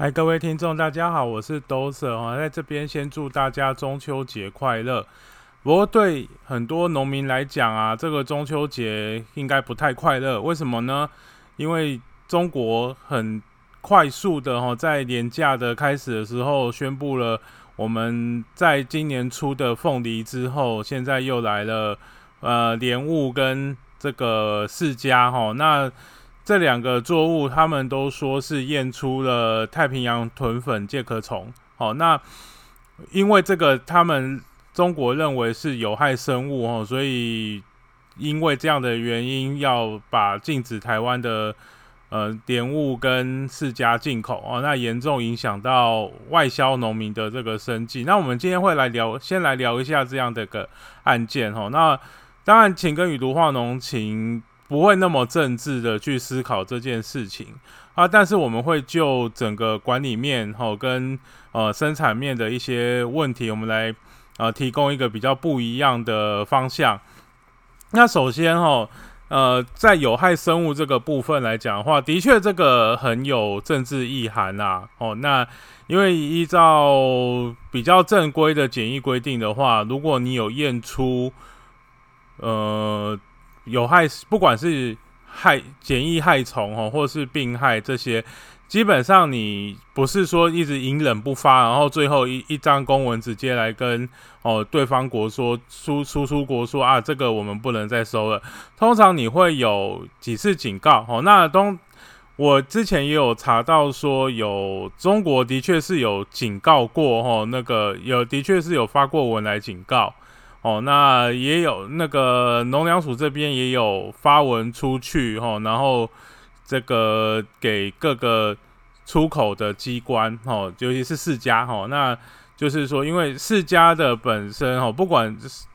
嗨，各位听众，大家好，我是 Doser 啊，在这边先祝大家中秋节快乐。不过对很多农民来讲啊，这个中秋节应该不太快乐，为什么呢？因为中国很快速的哈，在年假的开始的时候宣布了，我们在今年初的凤梨之后，现在又来了呃莲雾跟这个释迦哈，那。这两个作物，他们都说是验出了太平洋豚粉介壳虫。好，那因为这个，他们中国认为是有害生物哦，所以因为这样的原因，要把禁止台湾的呃莲雾跟释迦进口哦，那严重影响到外销农民的这个生计。那我们今天会来聊，先来聊一下这样的个案件哦。那当然，请跟与毒化农情。不会那么政治的去思考这件事情啊，但是我们会就整个管理面哈跟呃生产面的一些问题，我们来呃提供一个比较不一样的方向。那首先哈呃在有害生物这个部分来讲的话，的确这个很有政治意涵呐。哦，那因为依照比较正规的检疫规定的话，如果你有验出呃。有害，不管是害简易害虫哦，或是病害这些，基本上你不是说一直隐忍不发，然后最后一一张公文直接来跟哦对方国说输输出国说啊，这个我们不能再收了。通常你会有几次警告哦。那东我之前也有查到说，有中国的确是有警告过哦，那个有的确是有发过文来警告。哦，那也有那个农粮署这边也有发文出去哈，然后这个给各个出口的机关哈，尤其是世家哈，那就是说，因为世家的本身哈，不管是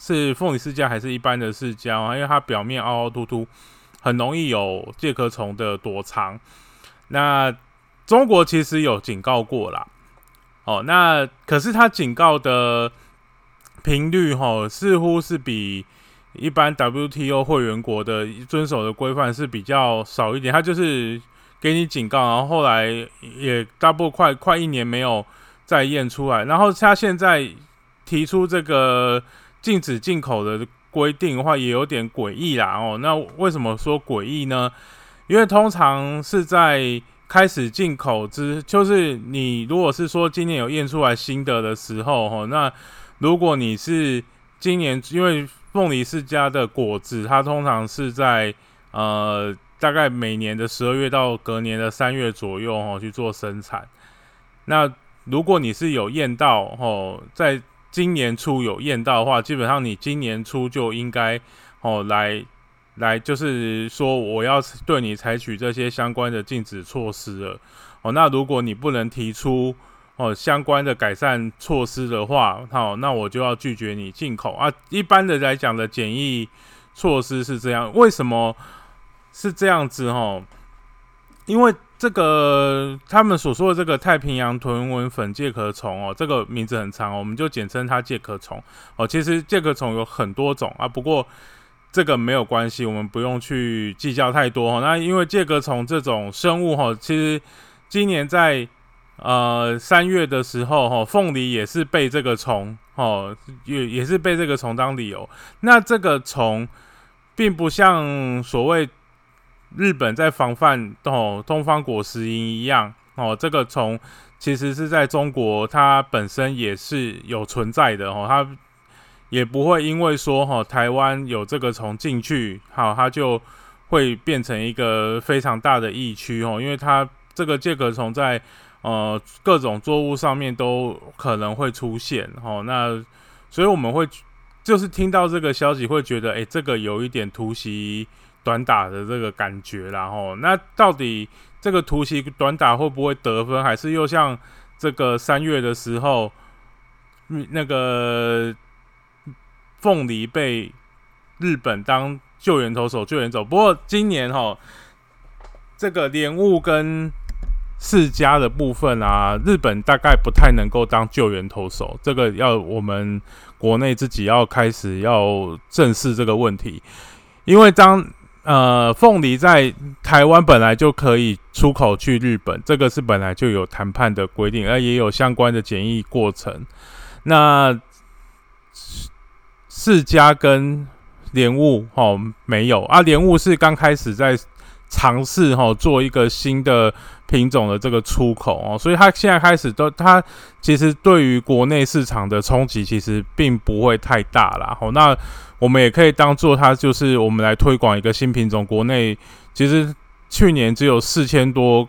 是凤梨世家还是一般的世家啊，因为它表面凹凹凸凸，很容易有介壳虫的躲藏。那中国其实有警告过啦，哦，那可是他警告的。频率哈似乎是比一般 WTO 会员国的遵守的规范是比较少一点，他就是给你警告，然后后来也大部快快一年没有再验出来，然后他现在提出这个禁止进口的规定的话，也有点诡异啦哦。那为什么说诡异呢？因为通常是在开始进口之，就是你如果是说今年有验出来新的的时候哈，那如果你是今年，因为凤梨世家的果子，它通常是在呃大概每年的十二月到隔年的三月左右哦去做生产。那如果你是有验到哦，在今年初有验到的话，基本上你今年初就应该哦来来，就是说我要对你采取这些相关的禁止措施了哦。那如果你不能提出，哦，相关的改善措施的话，好，那我就要拒绝你进口啊。一般的来讲的检疫措施是这样，为什么是这样子？哈，因为这个他们所说的这个太平洋豚纹粉介壳虫哦，这个名字很长，我们就简称它介壳虫哦。其实介壳虫有很多种啊，不过这个没有关系，我们不用去计较太多。那因为介壳虫这种生物哈，其实今年在呃，三月的时候，哈，凤梨也是被这个虫，哦，也也是被这个虫当理由。那这个虫并不像所谓日本在防范哦东方果实蝇一样，哦，这个虫其实是在中国它本身也是有存在的，哦，它也不会因为说哈台湾有这个虫进去，好，它就会变成一个非常大的疫区，哦，因为它这个介壳虫在呃，各种作物上面都可能会出现哦。那所以我们会就是听到这个消息，会觉得哎，这个有一点突袭短打的这个感觉，然后那到底这个突袭短打会不会得分，还是又像这个三月的时候，那个凤梨被日本当救援投手救援走？不过今年哈，这个莲雾跟世家的部分啊，日本大概不太能够当救援投手，这个要我们国内自己要开始要正视这个问题，因为当呃，凤梨在台湾本来就可以出口去日本，这个是本来就有谈判的规定，而也有相关的检疫过程。那世家跟莲雾哦没有啊，莲雾是刚开始在尝试哈做一个新的品种的这个出口哦，所以它现在开始都它其实对于国内市场的冲击其实并不会太大啦。哦，那。我们也可以当做它就是我们来推广一个新品种。国内其实去年只有四千多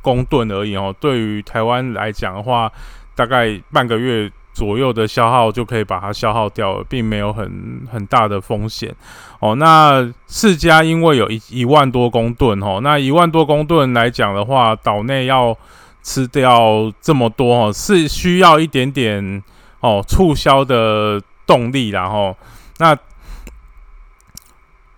公吨而已哦。对于台湾来讲的话，大概半个月左右的消耗就可以把它消耗掉了，并没有很很大的风险哦。那世家因为有一一万多公吨哦，那一万多公吨来讲的话，岛内要吃掉这么多哦，是需要一点点哦促销的动力，然后那。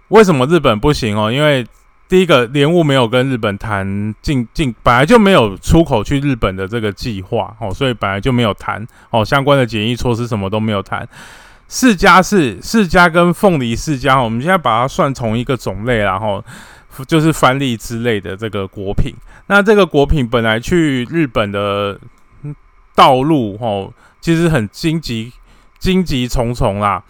为什么日本不行哦？因为第一个，莲雾没有跟日本谈进进，本来就没有出口去日本的这个计划哦，所以本来就没有谈哦，相关的检疫措施什么都没有谈。世家是世家跟凤梨世家，我们现在把它算同一个种类，然后就是番荔之类的这个果品。那这个果品本来去日本的道路哦，其实很荆棘荆棘重重啦，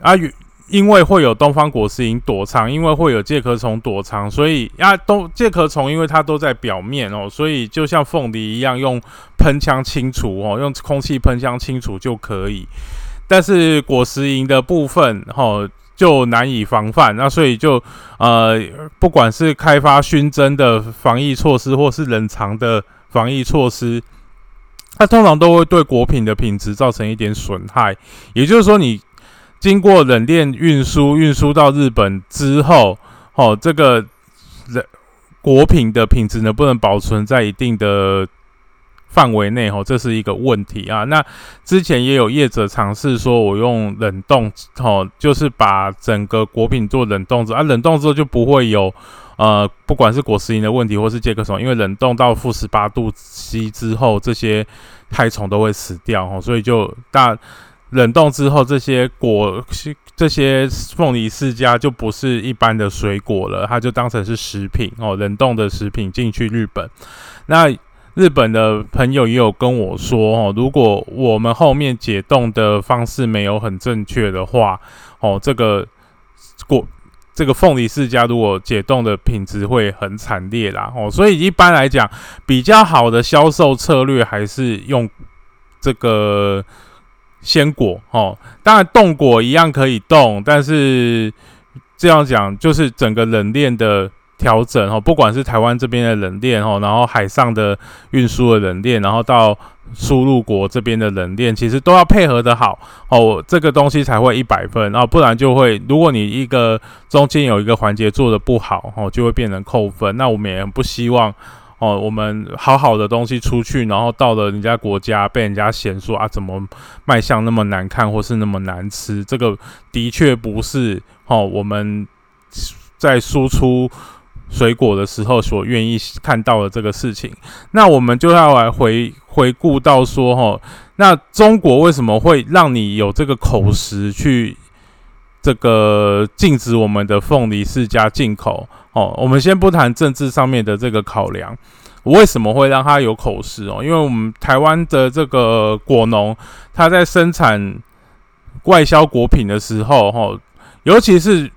啊与。因为会有东方果实蝇躲藏，因为会有介壳虫躲藏，所以啊，都介壳虫因为它都在表面哦，所以就像凤梨一样，用喷枪清除哦，用空气喷枪清除就可以。但是果实蝇的部分哦，就难以防范。那所以就呃，不管是开发熏蒸的防疫措施，或是冷藏的防疫措施，它通常都会对果品的品质造成一点损害。也就是说，你。经过冷链运输，运输到日本之后，哦，这个果品的品质能不能保存在一定的范围内？哦，这是一个问题啊。那之前也有业者尝试说，我用冷冻，哦，就是把整个果品做冷冻之，啊，冷冻之后就不会有呃，不管是果实蝇的问题，或是介壳虫，因为冷冻到负十八度 C 之后，这些害虫都会死掉，哦，所以就大。冷冻之后，这些果、这些凤梨世家就不是一般的水果了，它就当成是食品哦，冷冻的食品进去日本。那日本的朋友也有跟我说哦，如果我们后面解冻的方式没有很正确的话，哦，这个果、这个凤梨世家如果解冻的品质会很惨烈啦哦，所以一般来讲，比较好的销售策略还是用这个。鲜果哦，当然冻果一样可以冻，但是这样讲就是整个冷链的调整哦，不管是台湾这边的冷链哦，然后海上的运输的冷链，然后到输入国这边的冷链，其实都要配合的好哦，这个东西才会一百分哦，不然就会如果你一个中间有一个环节做的不好哦，就会变成扣分。那我们也不希望。哦，我们好好的东西出去，然后到了人家国家被人家嫌说啊，怎么卖相那么难看，或是那么难吃？这个的确不是哦，我们在输出水果的时候所愿意看到的这个事情。那我们就要来回回顾到说，哈，那中国为什么会让你有这个口实去这个禁止我们的凤梨世家进口？哦，我们先不谈政治上面的这个考量，为什么会让他有口实哦？因为我们台湾的这个果农，他在生产外销果品的时候，哈，尤其是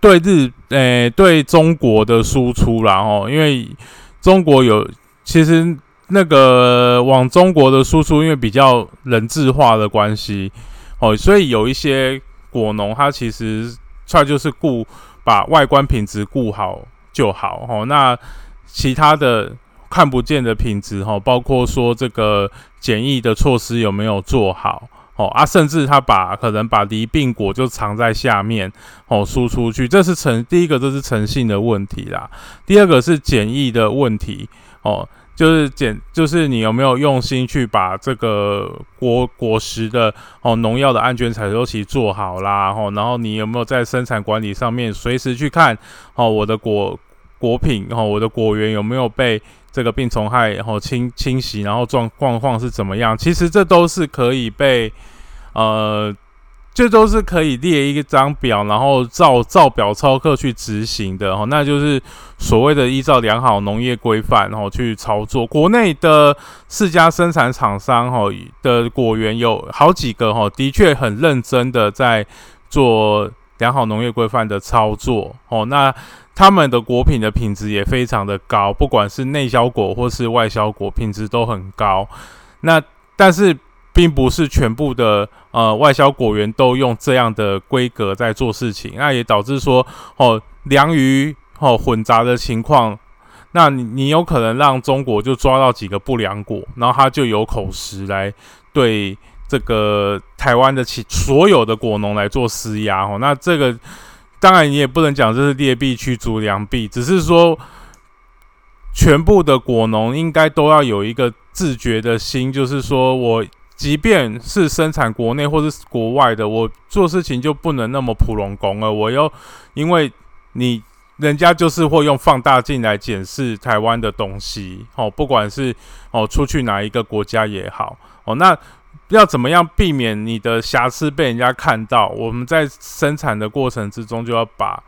对日，诶，对中国的输出啦，哦，因为中国有其实那个往中国的输出，因为比较人质化的关系，哦，所以有一些果农，他其实他就是顾。把外观品质顾好就好哦。那其他的看不见的品质哈，包括说这个检疫的措施有没有做好哦啊，甚至他把可能把离病果就藏在下面哦，输出去，这是诚第一个，这是诚信的问题啦。第二个是检疫的问题哦。就是检，就是你有没有用心去把这个果果实的哦农药的安全采收期做好啦，哦，然后你有没有在生产管理上面随时去看哦我的果果品哦我的果园有没有被这个病虫害然后清清洗，然后状状况是怎么样？其实这都是可以被呃这都是可以列一张表，然后照照表操课去执行的哦。那就是所谓的依照良好农业规范，然后去操作。国内的四家生产厂商哈的果园有好几个哈，的确很认真的在做良好农业规范的操作哦。那他们的果品的品质也非常的高，不管是内销果或是外销果，品质都很高。那但是。并不是全部的呃外销果园都用这样的规格在做事情，那也导致说哦良鱼哦混杂的情况，那你你有可能让中国就抓到几个不良果，然后他就有口实来对这个台湾的其所有的果农来做施压哦。那这个当然你也不能讲这是劣币驱逐良币，只是说全部的果农应该都要有一个自觉的心，就是说我。即便是生产国内或是国外的，我做事情就不能那么普龙工了。我要，因为你人家就是会用放大镜来检视台湾的东西，哦，不管是哦出去哪一个国家也好，哦，那要怎么样避免你的瑕疵被人家看到？我们在生产的过程之中就要把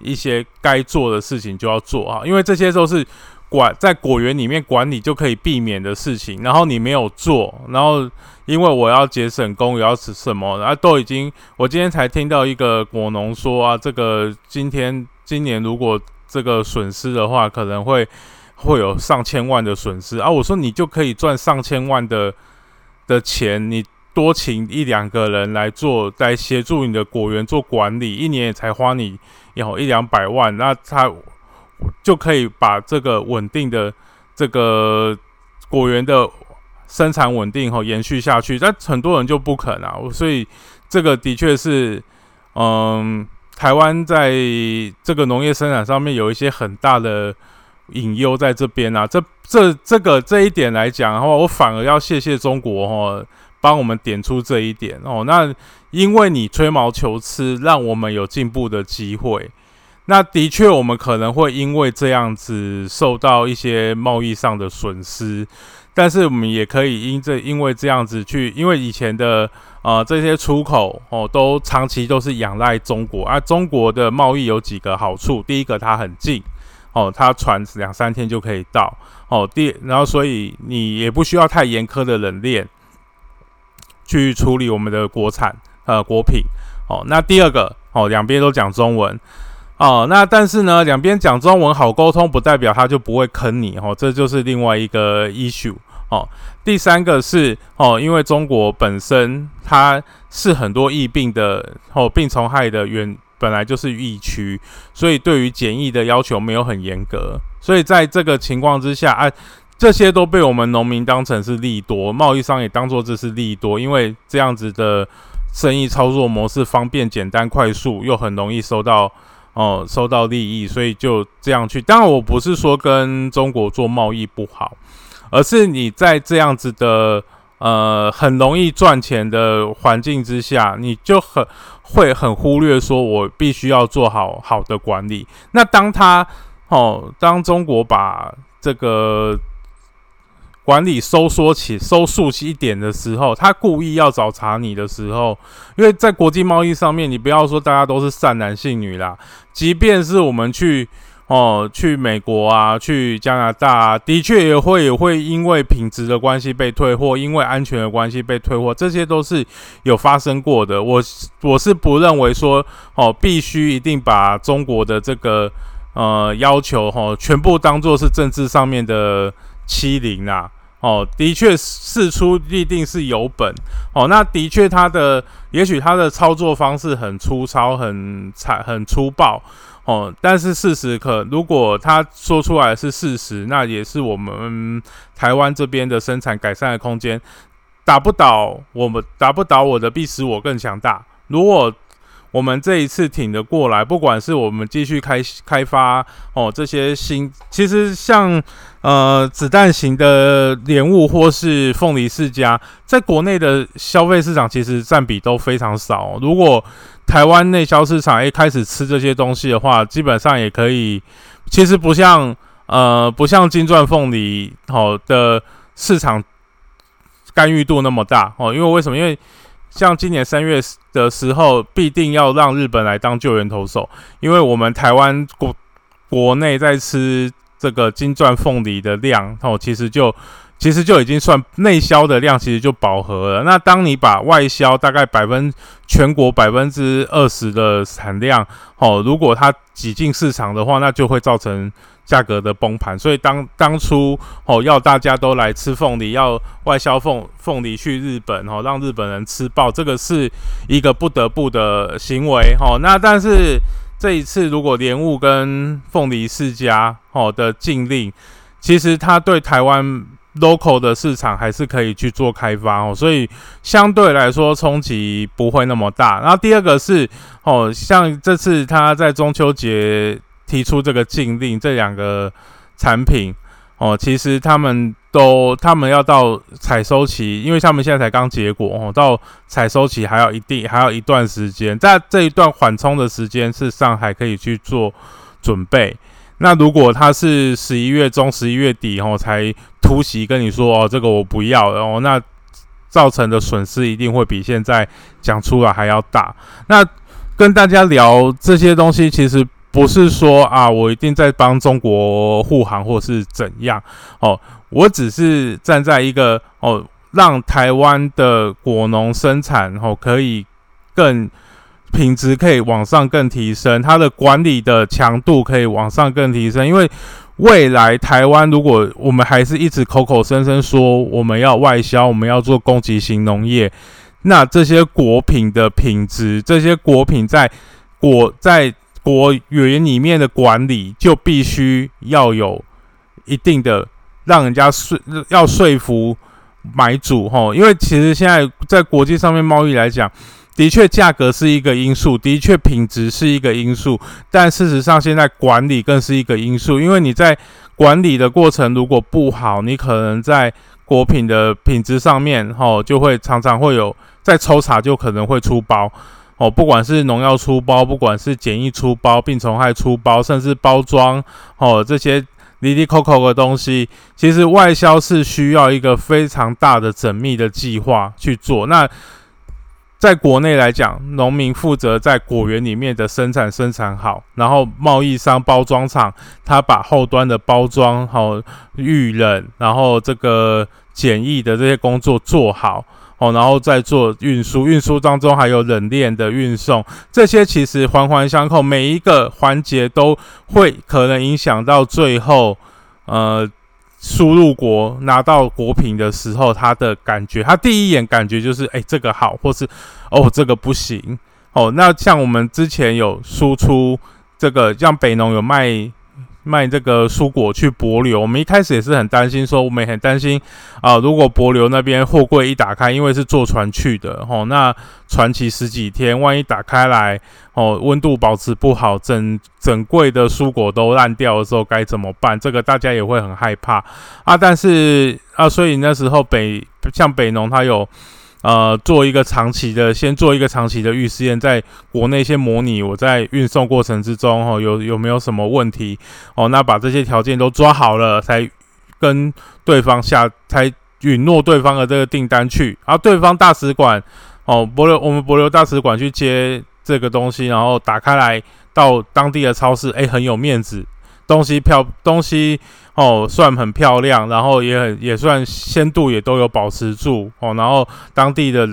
一些该做的事情就要做啊，因为这些都是。管在果园里面管理就可以避免的事情，然后你没有做，然后因为我要节省工，也要吃什么，然后都已经，我今天才听到一个果农说啊，这个今天今年如果这个损失的话，可能会会有上千万的损失啊。我说你就可以赚上千万的的钱，你多请一两个人来做，来协助你的果园做管理，一年也才花你有一两百万，那他。就可以把这个稳定的这个果园的生产稳定和延续下去，但很多人就不肯啊，所以这个的确是，嗯，台湾在这个农业生产上面有一些很大的隐忧在这边啊。这这这个这一点来讲的话，我反而要谢谢中国哈，帮我们点出这一点哦。那因为你吹毛求疵，让我们有进步的机会。那的确，我们可能会因为这样子受到一些贸易上的损失，但是我们也可以因这因为这样子去，因为以前的呃这些出口哦，都长期都是仰赖中国啊。中国的贸易有几个好处，第一个它很近哦，它船两三天就可以到哦。第然后所以你也不需要太严苛的冷链去处理我们的国产呃果品哦。那第二个哦，两边都讲中文。哦，那但是呢，两边讲中文好沟通，不代表他就不会坑你哦，这就是另外一个 issue 哦。第三个是哦，因为中国本身它是很多疫病的哦，病虫害的源本来就是疫区，所以对于检疫的要求没有很严格，所以在这个情况之下啊，这些都被我们农民当成是利多，贸易商也当做这是利多，因为这样子的生意操作模式方便、简单、快速，又很容易收到。哦，收到利益，所以就这样去。当然，我不是说跟中国做贸易不好，而是你在这样子的呃很容易赚钱的环境之下，你就很会很忽略说，我必须要做好好的管理。那当他哦，当中国把这个。管理收缩起、收束起一点的时候，他故意要找茬你的时候，因为在国际贸易上面，你不要说大家都是善男信女啦，即便是我们去哦去美国啊、去加拿大，啊，的确也会也会因为品质的关系被退货，因为安全的关系被退货，这些都是有发生过的。我我是不认为说哦必须一定把中国的这个呃要求哈全部当做是政治上面的。欺凌啊，哦，的确事出必定是有本，哦，那的确他的也许他的操作方式很粗糙、很惨、很粗暴，哦，但是事实可如果他说出来是事实，那也是我们台湾这边的生产改善的空间，打不倒我们，打不倒我的必使我更强大。如果我们这一次挺得过来，不管是我们继续开开发哦这些新，其实像呃子弹型的莲雾或是凤梨世家，在国内的消费市场其实占比都非常少。如果台湾内销市场一开始吃这些东西的话，基本上也可以。其实不像呃不像金钻凤梨好的市场干预度那么大哦，因为为什么？因为像今年三月的时候，必定要让日本来当救援投手，因为我们台湾国国内在吃这个金钻凤梨的量哦，其实就其实就已经算内销的量，其实就饱和了。那当你把外销大概百分全国百分之二十的产量哦，如果它挤进市场的话，那就会造成。价格的崩盘，所以当当初哦要大家都来吃凤梨，要外销凤凤梨去日本哦，让日本人吃爆，这个是一个不得不的行为哦。那但是这一次如果莲雾跟凤梨世家哦的禁令，其实它对台湾 local 的市场还是可以去做开发哦，所以相对来说冲击不会那么大。然后第二个是哦，像这次他在中秋节。提出这个禁令，这两个产品哦，其实他们都他们要到采收期，因为他们现在才刚结果哦，到采收期还要一定还要一段时间，在这一段缓冲的时间，是上海可以去做准备。那如果他是十一月中、十一月底哦才突袭跟你说哦，这个我不要然哦，那造成的损失一定会比现在讲出来还要大。那跟大家聊这些东西，其实。不是说啊，我一定在帮中国护航或是怎样哦，我只是站在一个哦，让台湾的果农生产哦可以更品质可以往上更提升，它的管理的强度可以往上更提升，因为未来台湾如果我们还是一直口口声声说我们要外销，我们要做供给型农业，那这些果品的品质，这些果品在果在。国园里面的管理就必须要有一定的让人家说要说服买主哈，因为其实现在在国际上面贸易来讲，的确价格是一个因素，的确品质是一个因素，但事实上现在管理更是一个因素，因为你在管理的过程如果不好，你可能在果品的品质上面哦就会常常会有在抽查就可能会出包。哦，不管是农药出包，不管是检疫出包，病虫害出包，甚至包装哦这些滴滴扣扣的东西，其实外销是需要一个非常大的缜密的计划去做。那在国内来讲，农民负责在果园里面的生产生产好，然后贸易商、包装厂他把后端的包装好、预冷，然后这个检疫的这些工作做好。哦，然后再做运输，运输当中还有冷链的运送，这些其实环环相扣，每一个环节都会可能影响到最后，呃，输入国拿到国品的时候，他的感觉，他第一眼感觉就是，哎，这个好，或是哦，这个不行。哦，那像我们之前有输出这个，像北农有卖。卖这个蔬果去博流，我们一开始也是很担心，说我们也很担心啊，如果博流那边货柜一打开，因为是坐船去的，吼，那船期十几天，万一打开来，哦，温度保持不好，整整柜的蔬果都烂掉的时候该怎么办？这个大家也会很害怕啊。但是啊，所以那时候北像北农，它有。呃，做一个长期的，先做一个长期的预试验，在国内先模拟我在运送过程之中，哦，有有没有什么问题？哦，那把这些条件都抓好了，才跟对方下，才允诺对方的这个订单去。然后对方大使馆，哦，博流，我们博流大使馆去接这个东西，然后打开来到当地的超市，哎，很有面子。东西漂东西哦，算很漂亮，然后也很也算鲜度也都有保持住哦，然后当地的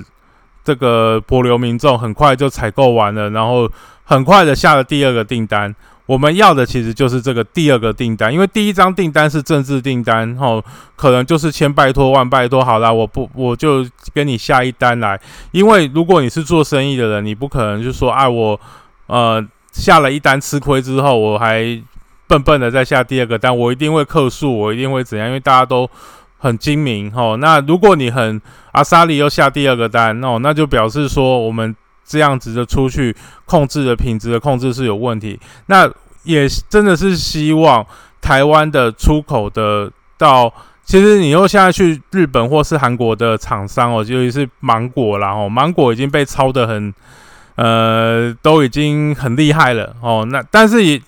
这个柏流民众很快就采购完了，然后很快的下了第二个订单。我们要的其实就是这个第二个订单，因为第一张订单是政治订单哦，可能就是千拜托万拜托，好啦，我不我就跟你下一单来，因为如果你是做生意的人，你不可能就说啊我呃下了一单吃亏之后我还。笨笨的再下第二个单，我一定会克数，我一定会怎样？因为大家都很精明哦。那如果你很阿萨里又下第二个单哦，那就表示说我们这样子的出去控制的品质的控制是有问题。那也真的是希望台湾的出口的到，其实你又现在去日本或是韩国的厂商哦，尤其是芒果啦哦，芒果已经被抄的很，呃，都已经很厉害了哦。那但是也。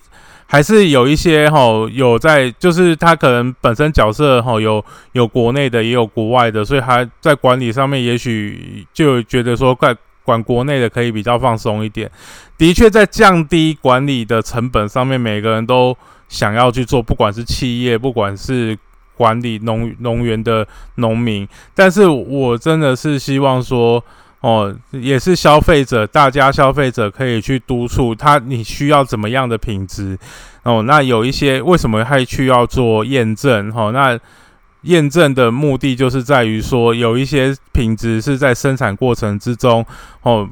还是有一些哈有在，就是他可能本身角色哈有有国内的，也有国外的，所以他在管理上面也许就觉得说，管管国内的可以比较放松一点。的确，在降低管理的成本上面，每个人都想要去做，不管是企业，不管是。管理农农园的农民，但是我真的是希望说，哦，也是消费者，大家消费者可以去督促他，你需要怎么样的品质哦？那有一些为什么还去要做验证？哈，那验证的目的就是在于说，有一些品质是在生产过程之中，哦。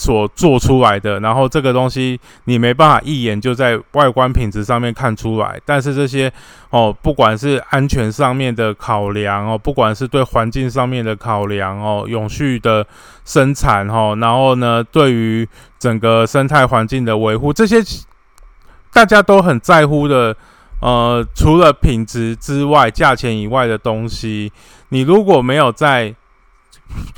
所做出来的，然后这个东西你没办法一眼就在外观品质上面看出来，但是这些哦，不管是安全上面的考量哦，不管是对环境上面的考量哦，永续的生产哦，然后呢，对于整个生态环境的维护，这些大家都很在乎的。呃，除了品质之外，价钱以外的东西，你如果没有在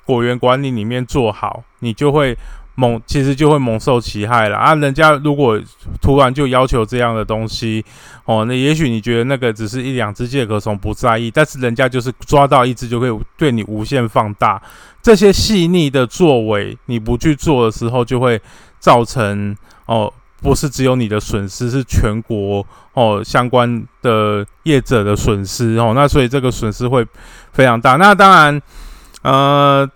果园管理里面做好，你就会。蒙其实就会蒙受其害了啊！人家如果突然就要求这样的东西，哦，那也许你觉得那个只是一两只介壳虫不在意，但是人家就是抓到一只就可以对你无限放大。这些细腻的作为，你不去做的时候，就会造成哦，不是只有你的损失，是全国哦相关的业者的损失哦。那所以这个损失会非常大。那当然，呃。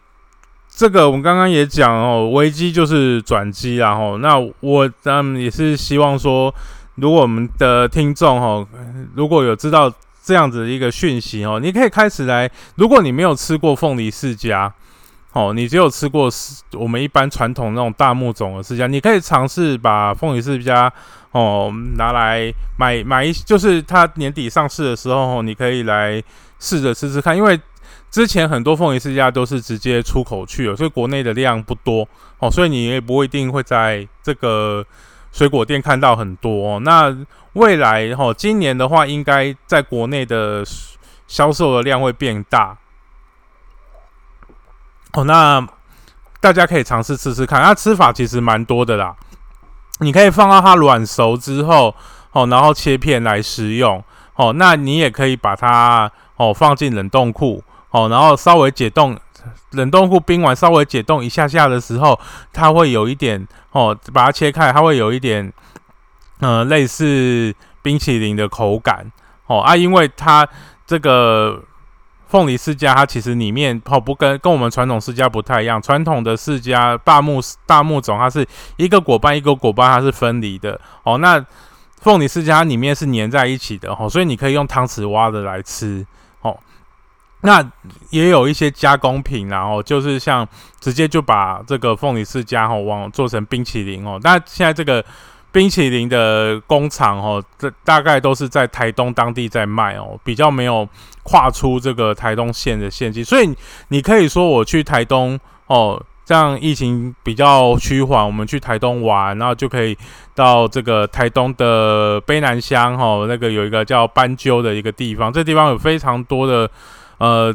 这个我们刚刚也讲哦，危机就是转机然后那我嗯也是希望说，如果我们的听众哈，如果有知道这样子的一个讯息哦，你可以开始来。如果你没有吃过凤梨世家，哦，你只有吃过我们一般传统那种大木种的世家，你可以尝试把凤梨世家哦拿来买买一，就是它年底上市的时候，你可以来试着吃吃看，因为。之前很多凤梨世家都是直接出口去了，所以国内的量不多哦，所以你也不一定会在这个水果店看到很多。那未来哈，今年的话，应该在国内的销售的量会变大哦。那大家可以尝试吃吃看，它吃法其实蛮多的啦。你可以放到它软熟之后哦，然后切片来食用哦。那你也可以把它哦放进冷冻库。哦，然后稍微解冻，冷冻库冰完稍微解冻一下下的时候，它会有一点哦，把它切开，它会有一点，呃，类似冰淇淋的口感哦啊，因为它这个凤梨世家，它其实里面哦不跟跟我们传统世家不太一样，传统的世家大木大木种，它是一个果瓣一个果瓣它是分离的哦，那凤梨世家里面是粘在一起的哦，所以你可以用汤匙挖的来吃。那也有一些加工品，然后就是像直接就把这个凤梨世家哦往做成冰淇淋哦。那现在这个冰淇淋的工厂哦，这大概都是在台东当地在卖哦，比较没有跨出这个台东县的县境。所以你可以说我去台东哦，这样疫情比较趋缓，我们去台东玩，然后就可以到这个台东的卑南乡哈，那个有一个叫斑鸠的一个地方，这地方有非常多的。呃，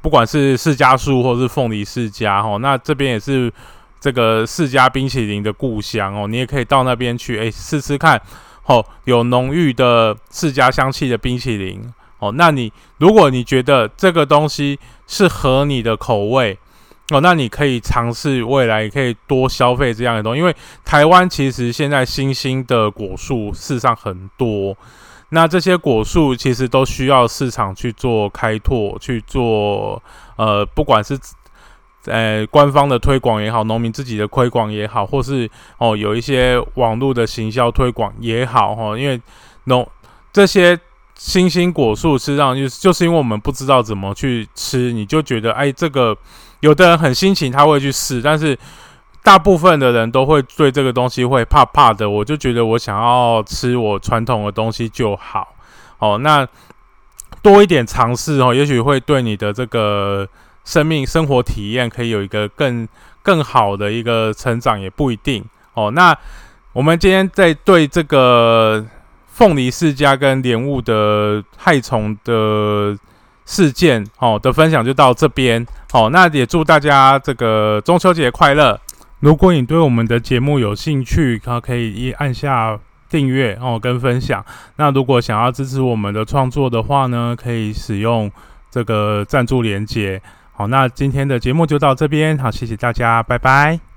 不管是释迦树或是凤梨世家哈，那这边也是这个世家冰淇淋的故乡哦，你也可以到那边去哎试试看哦，有浓郁的世家香气的冰淇淋哦。那你如果你觉得这个东西是合你的口味哦，那你可以尝试未来也可以多消费这样的东西，因为台湾其实现在新兴的果树事实上很多。那这些果树其实都需要市场去做开拓，去做呃，不管是呃官方的推广也好，农民自己的推广也好，或是哦有一些网络的行销推广也好哈，因为农这些新兴果树是让就是就是因为我们不知道怎么去吃，你就觉得哎这个有的人很心情他会去试，但是。大部分的人都会对这个东西会怕怕的，我就觉得我想要吃我传统的东西就好。哦，那多一点尝试哦，也许会对你的这个生命生活体验可以有一个更更好的一个成长，也不一定。哦，那我们今天在对这个凤梨世家跟莲雾的害虫的事件哦的分享就到这边。好，那也祝大家这个中秋节快乐。如果你对我们的节目有兴趣，可可以一按下订阅哦跟分享。那如果想要支持我们的创作的话呢，可以使用这个赞助连接。好，那今天的节目就到这边，好，谢谢大家，拜拜。